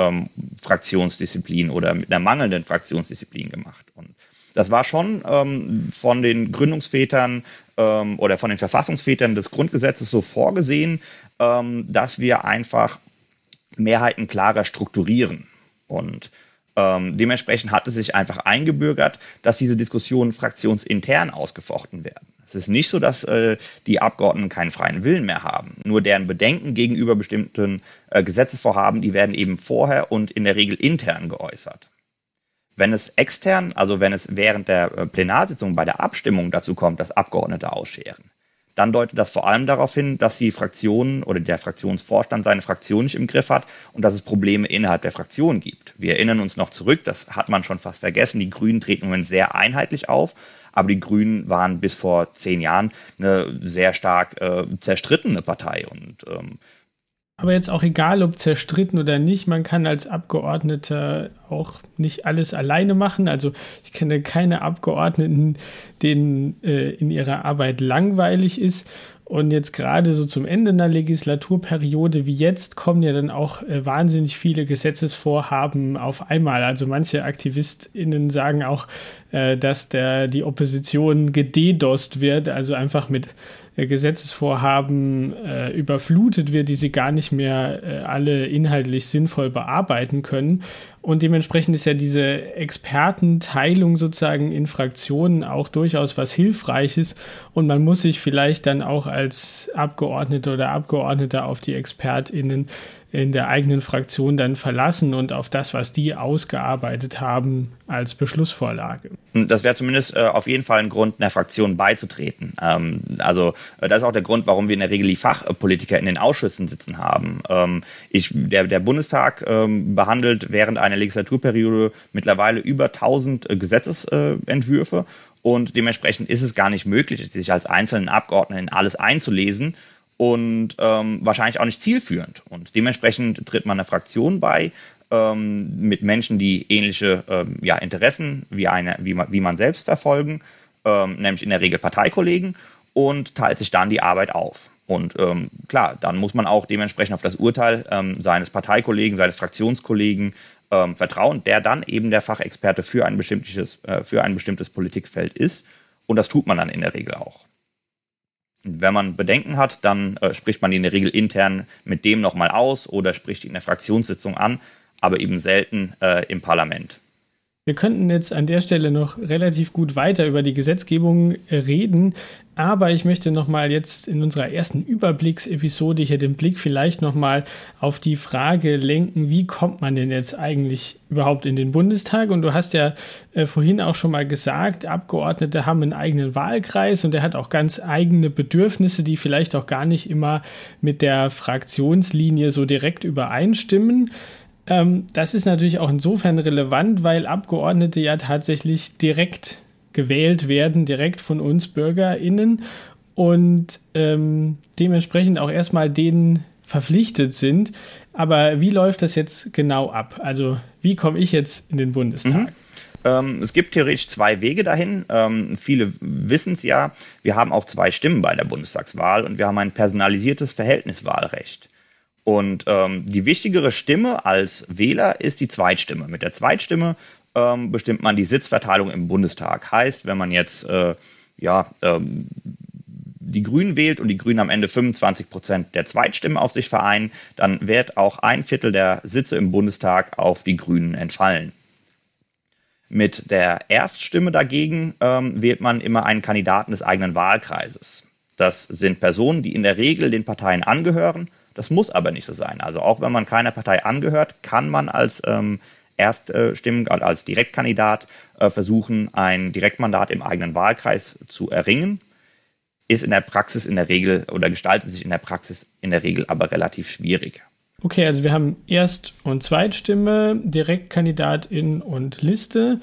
Fraktionsdisziplin oder mit einer mangelnden Fraktionsdisziplin gemacht. Und das war schon ähm, von den Gründungsvätern ähm, oder von den Verfassungsvätern des Grundgesetzes so vorgesehen, ähm, dass wir einfach Mehrheiten klarer strukturieren. Und ähm, dementsprechend hat es sich einfach eingebürgert, dass diese Diskussionen fraktionsintern ausgefochten werden. Es ist nicht so, dass äh, die Abgeordneten keinen freien Willen mehr haben. Nur deren Bedenken gegenüber bestimmten äh, Gesetzesvorhaben, die werden eben vorher und in der Regel intern geäußert. Wenn es extern, also wenn es während der äh, Plenarsitzung bei der Abstimmung dazu kommt, dass Abgeordnete ausscheren, dann deutet das vor allem darauf hin, dass die Fraktion oder der Fraktionsvorstand seine Fraktion nicht im Griff hat und dass es Probleme innerhalb der Fraktion gibt. Wir erinnern uns noch zurück, das hat man schon fast vergessen, die Grünen treten im Moment sehr einheitlich auf, aber die Grünen waren bis vor zehn Jahren eine sehr stark äh, zerstrittene Partei und ähm, aber jetzt auch egal, ob zerstritten oder nicht, man kann als Abgeordneter auch nicht alles alleine machen. Also ich kenne keine Abgeordneten, denen äh, in ihrer Arbeit langweilig ist. Und jetzt gerade so zum Ende einer Legislaturperiode wie jetzt kommen ja dann auch äh, wahnsinnig viele Gesetzesvorhaben auf einmal. Also manche AktivistInnen sagen auch, äh, dass der, die Opposition gededost wird, also einfach mit Gesetzesvorhaben äh, überflutet wird, die sie gar nicht mehr äh, alle inhaltlich sinnvoll bearbeiten können. Und dementsprechend ist ja diese Expertenteilung sozusagen in Fraktionen auch durchaus was Hilfreiches. Und man muss sich vielleicht dann auch als Abgeordneter oder Abgeordneter auf die ExpertInnen in der eigenen Fraktion dann verlassen und auf das, was die ausgearbeitet haben, als Beschlussvorlage. Das wäre zumindest äh, auf jeden Fall ein Grund, einer Fraktion beizutreten. Ähm, also äh, das ist auch der Grund, warum wir in der Regel die Fachpolitiker in den Ausschüssen sitzen haben. Ähm, ich, der, der Bundestag ähm, behandelt während einer Legislaturperiode mittlerweile über 1000 äh, Gesetzesentwürfe und dementsprechend ist es gar nicht möglich, sich als einzelnen Abgeordneten alles einzulesen und ähm, wahrscheinlich auch nicht zielführend. Und dementsprechend tritt man einer Fraktion bei ähm, mit Menschen, die ähnliche ähm, ja, Interessen wie, eine, wie, man, wie man selbst verfolgen, ähm, nämlich in der Regel Parteikollegen, und teilt sich dann die Arbeit auf. Und ähm, klar, dann muss man auch dementsprechend auf das Urteil ähm, seines Parteikollegen, seines Fraktionskollegen vertrauen, der dann eben der Fachexperte für ein bestimmtes, äh, für ein bestimmtes Politikfeld ist. Und das tut man dann in der Regel auch. Wenn man Bedenken hat, dann äh, spricht man die in der Regel intern mit dem nochmal aus oder spricht ihn in der Fraktionssitzung an, aber eben selten äh, im Parlament. Wir könnten jetzt an der Stelle noch relativ gut weiter über die Gesetzgebung äh, reden, aber ich möchte nochmal jetzt in unserer ersten Überblicksepisode hier den Blick vielleicht nochmal auf die Frage lenken, wie kommt man denn jetzt eigentlich überhaupt in den Bundestag? Und du hast ja äh, vorhin auch schon mal gesagt, Abgeordnete haben einen eigenen Wahlkreis und der hat auch ganz eigene Bedürfnisse, die vielleicht auch gar nicht immer mit der Fraktionslinie so direkt übereinstimmen. Ähm, das ist natürlich auch insofern relevant, weil Abgeordnete ja tatsächlich direkt gewählt werden, direkt von uns BürgerInnen und ähm, dementsprechend auch erstmal denen verpflichtet sind. Aber wie läuft das jetzt genau ab? Also, wie komme ich jetzt in den Bundestag? Mhm. Ähm, es gibt theoretisch zwei Wege dahin. Ähm, viele wissen es ja. Wir haben auch zwei Stimmen bei der Bundestagswahl und wir haben ein personalisiertes Verhältniswahlrecht. Und ähm, die wichtigere Stimme als Wähler ist die Zweitstimme. Mit der Zweitstimme ähm, bestimmt man die Sitzverteilung im Bundestag. Heißt, wenn man jetzt äh, ja, ähm, die Grünen wählt und die Grünen am Ende 25 Prozent der Zweitstimmen auf sich vereinen, dann wird auch ein Viertel der Sitze im Bundestag auf die Grünen entfallen. Mit der Erststimme dagegen ähm, wählt man immer einen Kandidaten des eigenen Wahlkreises. Das sind Personen, die in der Regel den Parteien angehören das muss aber nicht so sein. Also auch wenn man keiner Partei angehört, kann man als ähm, Erststimmen, als Direktkandidat äh, versuchen, ein Direktmandat im eigenen Wahlkreis zu erringen. Ist in der Praxis in der Regel oder gestaltet sich in der Praxis in der Regel aber relativ schwierig. Okay, also wir haben Erst- und Zweitstimme, Direktkandidatin und Liste.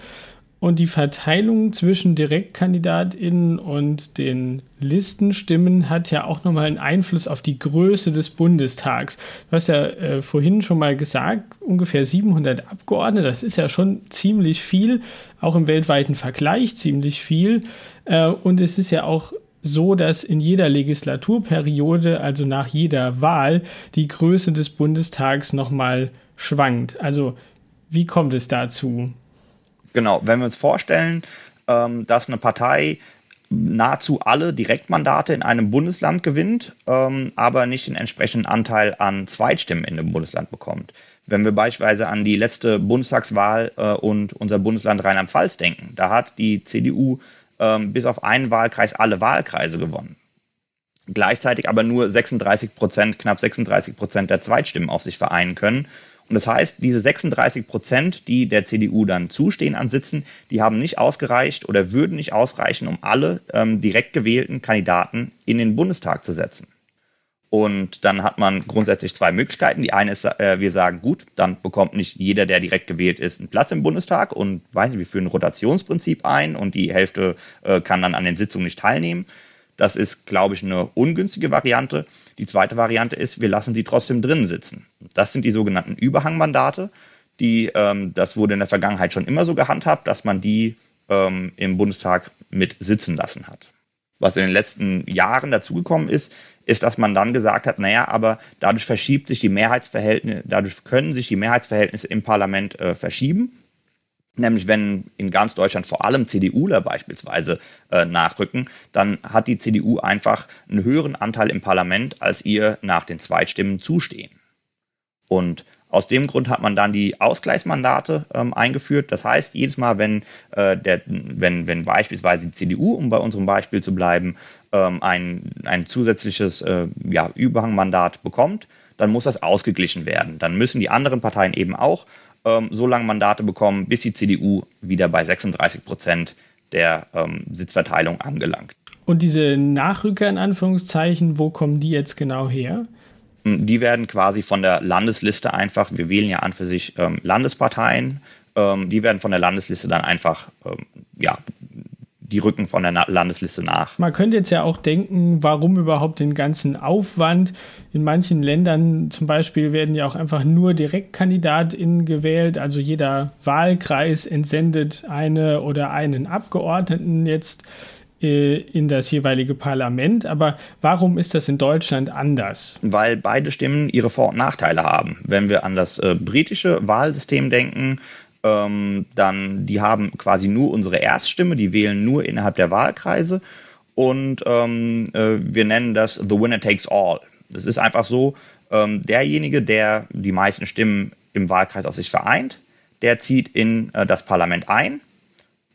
Und die Verteilung zwischen DirektkandidatInnen und den Listenstimmen hat ja auch nochmal einen Einfluss auf die Größe des Bundestags. Du hast ja äh, vorhin schon mal gesagt, ungefähr 700 Abgeordnete, das ist ja schon ziemlich viel, auch im weltweiten Vergleich ziemlich viel. Äh, und es ist ja auch so, dass in jeder Legislaturperiode, also nach jeder Wahl, die Größe des Bundestags nochmal schwankt. Also wie kommt es dazu? Genau, wenn wir uns vorstellen, ähm, dass eine Partei nahezu alle Direktmandate in einem Bundesland gewinnt, ähm, aber nicht den entsprechenden Anteil an Zweitstimmen in dem Bundesland bekommt. Wenn wir beispielsweise an die letzte Bundestagswahl äh, und unser Bundesland Rheinland-Pfalz denken, da hat die CDU ähm, bis auf einen Wahlkreis alle Wahlkreise gewonnen. Gleichzeitig aber nur 36 Prozent, knapp 36 Prozent der Zweitstimmen auf sich vereinen können und das heißt, diese 36 Prozent, die der CDU dann zustehen an Sitzen, die haben nicht ausgereicht oder würden nicht ausreichen, um alle ähm, direkt gewählten Kandidaten in den Bundestag zu setzen. Und dann hat man grundsätzlich zwei Möglichkeiten. Die eine ist, äh, wir sagen, gut, dann bekommt nicht jeder, der direkt gewählt ist, einen Platz im Bundestag und weiß nicht, wir führen ein Rotationsprinzip ein und die Hälfte äh, kann dann an den Sitzungen nicht teilnehmen. Das ist, glaube ich, eine ungünstige Variante. Die zweite Variante ist, wir lassen sie trotzdem drinnen sitzen. Das sind die sogenannten Überhangmandate. Die, ähm, das wurde in der Vergangenheit schon immer so gehandhabt, dass man die ähm, im Bundestag mit sitzen lassen hat. Was in den letzten Jahren dazugekommen ist, ist, dass man dann gesagt hat, naja, aber dadurch verschiebt sich die Mehrheitsverhältnisse, dadurch können sich die Mehrheitsverhältnisse im Parlament äh, verschieben. Nämlich wenn in ganz Deutschland vor allem CDUler beispielsweise äh, nachrücken, dann hat die CDU einfach einen höheren Anteil im Parlament, als ihr nach den Zweitstimmen zustehen. Und aus dem Grund hat man dann die Ausgleichsmandate ähm, eingeführt. Das heißt, jedes Mal, wenn, äh, der, wenn, wenn beispielsweise die CDU, um bei unserem Beispiel zu bleiben, ähm, ein, ein zusätzliches äh, ja, Überhangmandat bekommt, dann muss das ausgeglichen werden. Dann müssen die anderen Parteien eben auch ähm, so lange Mandate bekommen, bis die CDU wieder bei 36 Prozent der ähm, Sitzverteilung angelangt. Und diese Nachrücker in Anführungszeichen, wo kommen die jetzt genau her? Hm, die werden quasi von der Landesliste einfach, wir wählen ja an für sich ähm, Landesparteien, ähm, die werden von der Landesliste dann einfach ähm, ja, die rücken von der Landesliste nach. Man könnte jetzt ja auch denken, warum überhaupt den ganzen Aufwand? In manchen Ländern zum Beispiel werden ja auch einfach nur DirektkandidatInnen gewählt. Also jeder Wahlkreis entsendet eine oder einen Abgeordneten jetzt äh, in das jeweilige Parlament. Aber warum ist das in Deutschland anders? Weil beide Stimmen ihre Vor- und Nachteile haben. Wenn wir an das äh, britische Wahlsystem denken, ähm, dann die haben quasi nur unsere Erststimme, die wählen nur innerhalb der Wahlkreise und ähm, äh, wir nennen das The Winner Takes All. Das ist einfach so, ähm, derjenige, der die meisten Stimmen im Wahlkreis auf sich vereint, der zieht in äh, das Parlament ein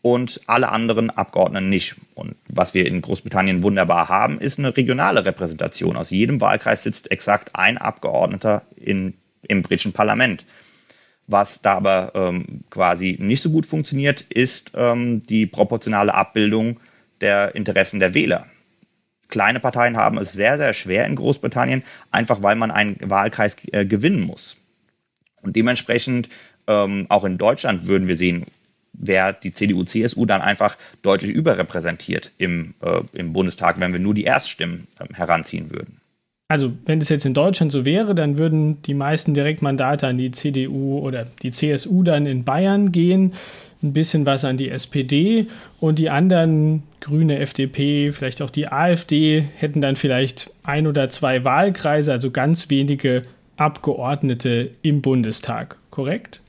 und alle anderen Abgeordneten nicht. Und was wir in Großbritannien wunderbar haben, ist eine regionale Repräsentation. Aus jedem Wahlkreis sitzt exakt ein Abgeordneter in, im britischen Parlament. Was da aber ähm, quasi nicht so gut funktioniert, ist ähm, die proportionale Abbildung der Interessen der Wähler. Kleine Parteien haben es sehr, sehr schwer in Großbritannien, einfach weil man einen Wahlkreis äh, gewinnen muss. Und dementsprechend, ähm, auch in Deutschland würden wir sehen, wäre die CDU, CSU dann einfach deutlich überrepräsentiert im, äh, im Bundestag, wenn wir nur die Erststimmen äh, heranziehen würden also wenn es jetzt in Deutschland so wäre, dann würden die meisten Direktmandate an die CDU oder die CSU dann in Bayern gehen, ein bisschen was an die SPD und die anderen Grüne, FDP, vielleicht auch die AfD hätten dann vielleicht ein oder zwei Wahlkreise, also ganz wenige Abgeordnete im Bundestag, korrekt?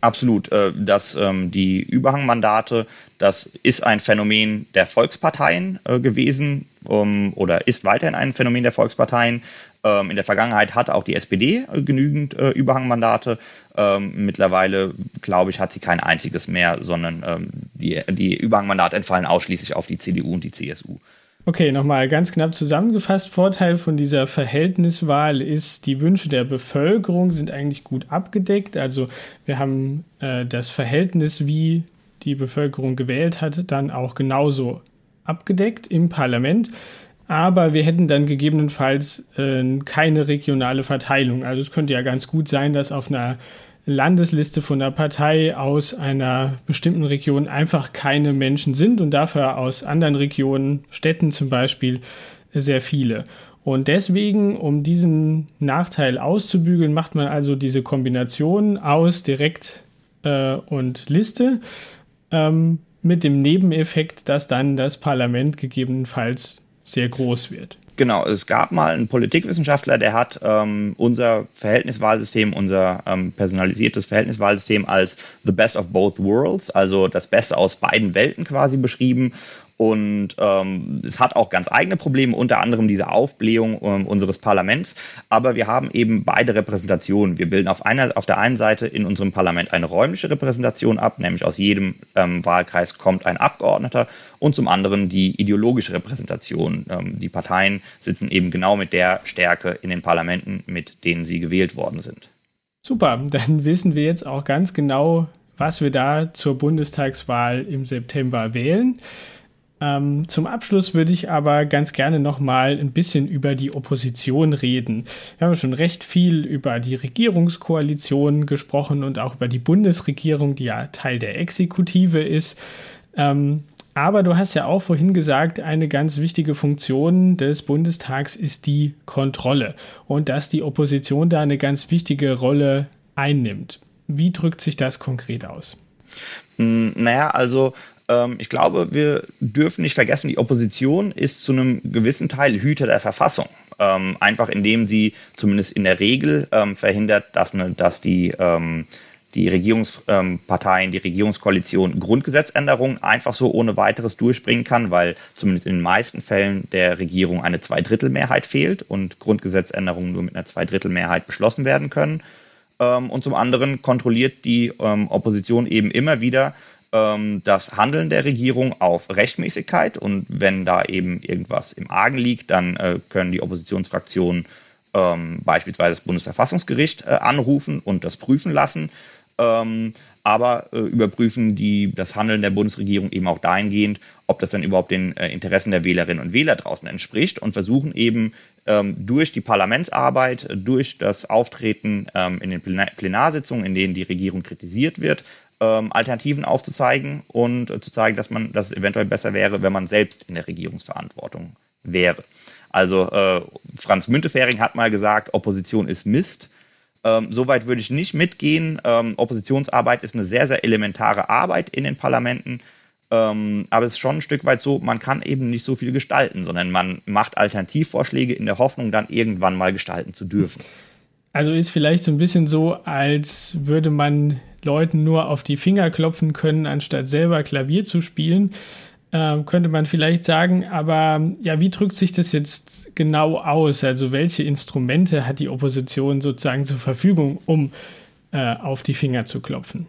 Absolut. Äh, dass ähm, die Überhangmandate, das ist ein Phänomen der Volksparteien äh, gewesen ähm, oder ist weiterhin ein Phänomen der Volksparteien. Ähm, in der Vergangenheit hat auch die SPD äh, genügend äh, Überhangmandate. Ähm, mittlerweile, glaube ich, hat sie kein einziges mehr, sondern ähm, die, die Überhangmandate entfallen ausschließlich auf die CDU und die CSU. Okay, nochmal ganz knapp zusammengefasst. Vorteil von dieser Verhältniswahl ist, die Wünsche der Bevölkerung sind eigentlich gut abgedeckt. Also wir haben äh, das Verhältnis, wie die Bevölkerung gewählt hat, dann auch genauso abgedeckt im Parlament. Aber wir hätten dann gegebenenfalls äh, keine regionale Verteilung. Also es könnte ja ganz gut sein, dass auf einer Landesliste von der Partei aus einer bestimmten Region einfach keine Menschen sind und dafür aus anderen Regionen, Städten zum Beispiel, sehr viele. Und deswegen, um diesen Nachteil auszubügeln, macht man also diese Kombination aus Direkt äh, und Liste ähm, mit dem Nebeneffekt, dass dann das Parlament gegebenenfalls sehr groß wird. Genau, es gab mal einen Politikwissenschaftler, der hat ähm, unser Verhältniswahlsystem, unser ähm, personalisiertes Verhältniswahlsystem als the best of both worlds, also das Beste aus beiden Welten quasi beschrieben. Und ähm, es hat auch ganz eigene Probleme, unter anderem diese Aufblähung ähm, unseres Parlaments. Aber wir haben eben beide Repräsentationen. Wir bilden auf, einer, auf der einen Seite in unserem Parlament eine räumliche Repräsentation ab, nämlich aus jedem ähm, Wahlkreis kommt ein Abgeordneter. Und zum anderen die ideologische Repräsentation. Ähm, die Parteien sitzen eben genau mit der Stärke in den Parlamenten, mit denen sie gewählt worden sind. Super, dann wissen wir jetzt auch ganz genau, was wir da zur Bundestagswahl im September wählen. Ähm, zum Abschluss würde ich aber ganz gerne noch mal ein bisschen über die Opposition reden. Wir haben schon recht viel über die Regierungskoalition gesprochen und auch über die Bundesregierung, die ja Teil der Exekutive ist. Ähm, aber du hast ja auch vorhin gesagt, eine ganz wichtige Funktion des Bundestags ist die Kontrolle und dass die Opposition da eine ganz wichtige Rolle einnimmt. Wie drückt sich das konkret aus? Hm, naja, also ich glaube, wir dürfen nicht vergessen, die Opposition ist zu einem gewissen Teil Hüter der Verfassung. Ähm, einfach indem sie zumindest in der Regel ähm, verhindert, dass, ne, dass die, ähm, die Regierungsparteien, die Regierungskoalition Grundgesetzänderungen einfach so ohne weiteres durchbringen kann, weil zumindest in den meisten Fällen der Regierung eine Zweidrittelmehrheit fehlt und Grundgesetzänderungen nur mit einer Zweidrittelmehrheit beschlossen werden können. Ähm, und zum anderen kontrolliert die ähm, Opposition eben immer wieder ähm, das Handeln der Regierung auf Rechtmäßigkeit und wenn da eben irgendwas im Argen liegt, dann äh, können die Oppositionsfraktionen ähm, beispielsweise das Bundesverfassungsgericht äh, anrufen und das prüfen lassen. Ähm, aber äh, überprüfen die das Handeln der Bundesregierung eben auch dahingehend, ob das dann überhaupt den äh, Interessen der Wählerinnen und Wähler draußen entspricht und versuchen eben ähm, durch die Parlamentsarbeit, durch das Auftreten ähm, in den Plenarsitzungen, in denen die Regierung kritisiert wird, ähm, Alternativen aufzuzeigen und äh, zu zeigen, dass man, dass es eventuell besser wäre, wenn man selbst in der Regierungsverantwortung wäre. Also äh, Franz Müntefering hat mal gesagt, Opposition ist Mist. Ähm, Soweit würde ich nicht mitgehen. Ähm, Oppositionsarbeit ist eine sehr, sehr elementare Arbeit in den Parlamenten. Ähm, aber es ist schon ein Stück weit so, man kann eben nicht so viel gestalten, sondern man macht Alternativvorschläge in der Hoffnung, dann irgendwann mal gestalten zu dürfen. Also ist vielleicht so ein bisschen so, als würde man Leuten nur auf die Finger klopfen können, anstatt selber Klavier zu spielen, äh, könnte man vielleicht sagen. Aber ja, wie drückt sich das jetzt genau aus? Also welche Instrumente hat die Opposition sozusagen zur Verfügung, um äh, auf die Finger zu klopfen?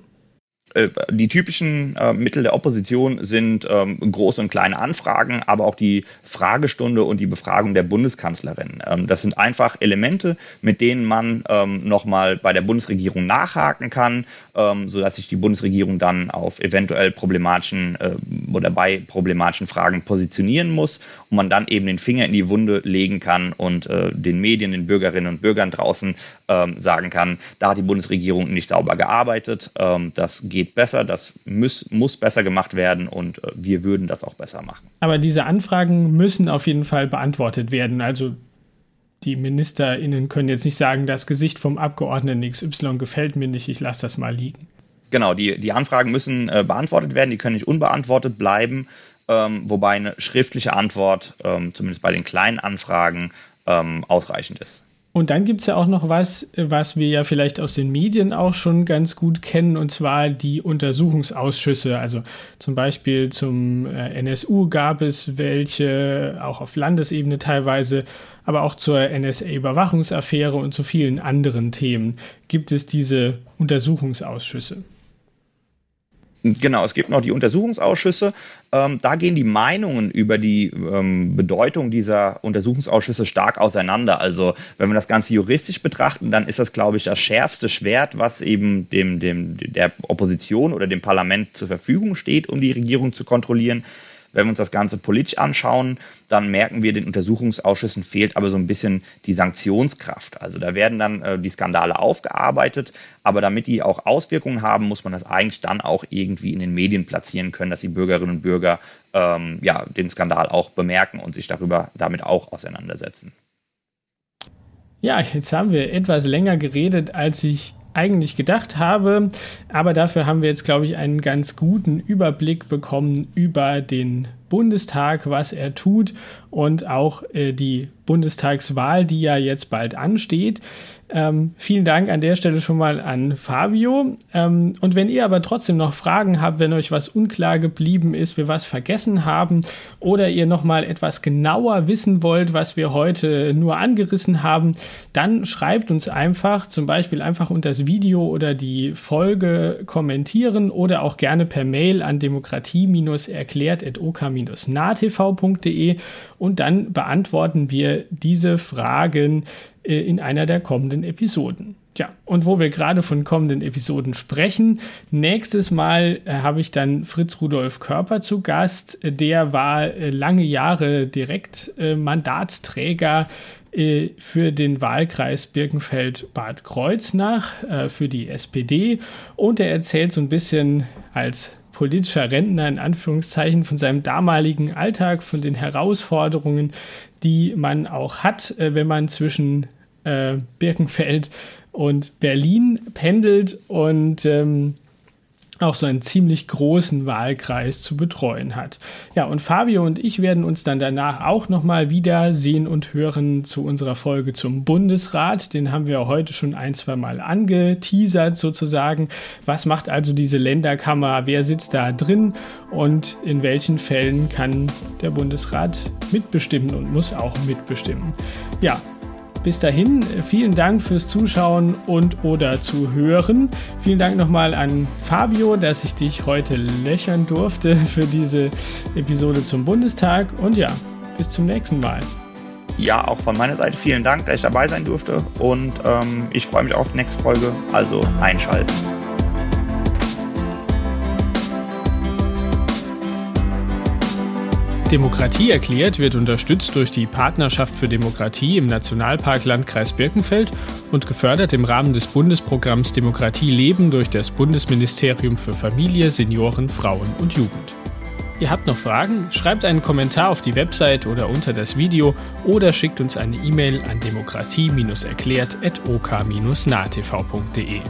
Äh, die typischen äh, Mittel der Opposition sind ähm, große und kleine Anfragen, aber auch die Fragestunde und die Befragung der Bundeskanzlerin. Ähm, das sind einfach Elemente, mit denen man ähm, nochmal bei der Bundesregierung nachhaken kann, ähm, sodass sich die Bundesregierung dann auf eventuell problematischen äh, oder bei problematischen Fragen positionieren muss und man dann eben den Finger in die Wunde legen kann und äh, den Medien, den Bürgerinnen und Bürgern draußen ähm, sagen kann, da hat die Bundesregierung nicht sauber gearbeitet, ähm, das geht geht besser, das muss, muss besser gemacht werden und äh, wir würden das auch besser machen. Aber diese Anfragen müssen auf jeden Fall beantwortet werden. Also die MinisterInnen können jetzt nicht sagen, das Gesicht vom Abgeordneten XY gefällt mir nicht, ich lasse das mal liegen. Genau, die, die Anfragen müssen äh, beantwortet werden, die können nicht unbeantwortet bleiben, ähm, wobei eine schriftliche Antwort, ähm, zumindest bei den kleinen Anfragen, ähm, ausreichend ist. Und dann gibt es ja auch noch was, was wir ja vielleicht aus den Medien auch schon ganz gut kennen, und zwar die Untersuchungsausschüsse. Also zum Beispiel zum äh, NSU gab es welche, auch auf Landesebene teilweise, aber auch zur NSA-Überwachungsaffäre und zu vielen anderen Themen gibt es diese Untersuchungsausschüsse. Genau, es gibt noch die Untersuchungsausschüsse. Ähm, da gehen die Meinungen über die ähm, Bedeutung dieser Untersuchungsausschüsse stark auseinander. Also wenn wir das Ganze juristisch betrachten, dann ist das, glaube ich, das schärfste Schwert, was eben dem, dem, der Opposition oder dem Parlament zur Verfügung steht, um die Regierung zu kontrollieren. Wenn wir uns das Ganze politisch anschauen, dann merken wir, den Untersuchungsausschüssen fehlt aber so ein bisschen die Sanktionskraft. Also da werden dann äh, die Skandale aufgearbeitet, aber damit die auch Auswirkungen haben, muss man das eigentlich dann auch irgendwie in den Medien platzieren können, dass die Bürgerinnen und Bürger ähm, ja, den Skandal auch bemerken und sich darüber damit auch auseinandersetzen. Ja, jetzt haben wir etwas länger geredet, als ich eigentlich gedacht habe. Aber dafür haben wir jetzt, glaube ich, einen ganz guten Überblick bekommen über den Bundestag, was er tut und auch äh, die Bundestagswahl, die ja jetzt bald ansteht. Ähm, vielen Dank an der Stelle schon mal an Fabio. Ähm, und wenn ihr aber trotzdem noch Fragen habt, wenn euch was unklar geblieben ist, wir was vergessen haben oder ihr noch mal etwas genauer wissen wollt, was wir heute nur angerissen haben, dann schreibt uns einfach, zum Beispiel einfach unter das Video oder die Folge kommentieren oder auch gerne per Mail an demokratie-erklärt.ok-nahtv.de und dann beantworten wir diese Fragen in einer der kommenden Episoden. Tja, und wo wir gerade von kommenden Episoden sprechen, nächstes Mal äh, habe ich dann Fritz Rudolf Körper zu Gast. Der war äh, lange Jahre direkt äh, Mandatsträger äh, für den Wahlkreis Birkenfeld-Bad Kreuznach äh, für die SPD und er erzählt so ein bisschen als politischer Rentner in Anführungszeichen von seinem damaligen Alltag, von den Herausforderungen, die man auch hat, äh, wenn man zwischen äh, Birkenfeld und Berlin pendelt. Und ähm, auch so einen ziemlich großen Wahlkreis zu betreuen hat. Ja, und Fabio und ich werden uns dann danach auch nochmal wieder sehen und hören zu unserer Folge zum Bundesrat. Den haben wir heute schon ein, zwei Mal angeteasert sozusagen. Was macht also diese Länderkammer? Wer sitzt da drin? Und in welchen Fällen kann der Bundesrat mitbestimmen und muss auch mitbestimmen? Ja, bis dahin, vielen Dank fürs Zuschauen und oder Zuhören. Vielen Dank nochmal an Fabio, dass ich dich heute löchern durfte <laughs> für diese Episode zum Bundestag. Und ja, bis zum nächsten Mal. Ja, auch von meiner Seite vielen Dank, dass ich dabei sein durfte. Und ähm, ich freue mich auf die nächste Folge. Also einschalten. Demokratie erklärt wird unterstützt durch die Partnerschaft für Demokratie im Nationalpark Landkreis Birkenfeld und gefördert im Rahmen des Bundesprogramms Demokratie leben durch das Bundesministerium für Familie, Senioren, Frauen und Jugend. Ihr habt noch Fragen? Schreibt einen Kommentar auf die Website oder unter das Video oder schickt uns eine E-Mail an demokratie-erklärt.ok-nahtv.de.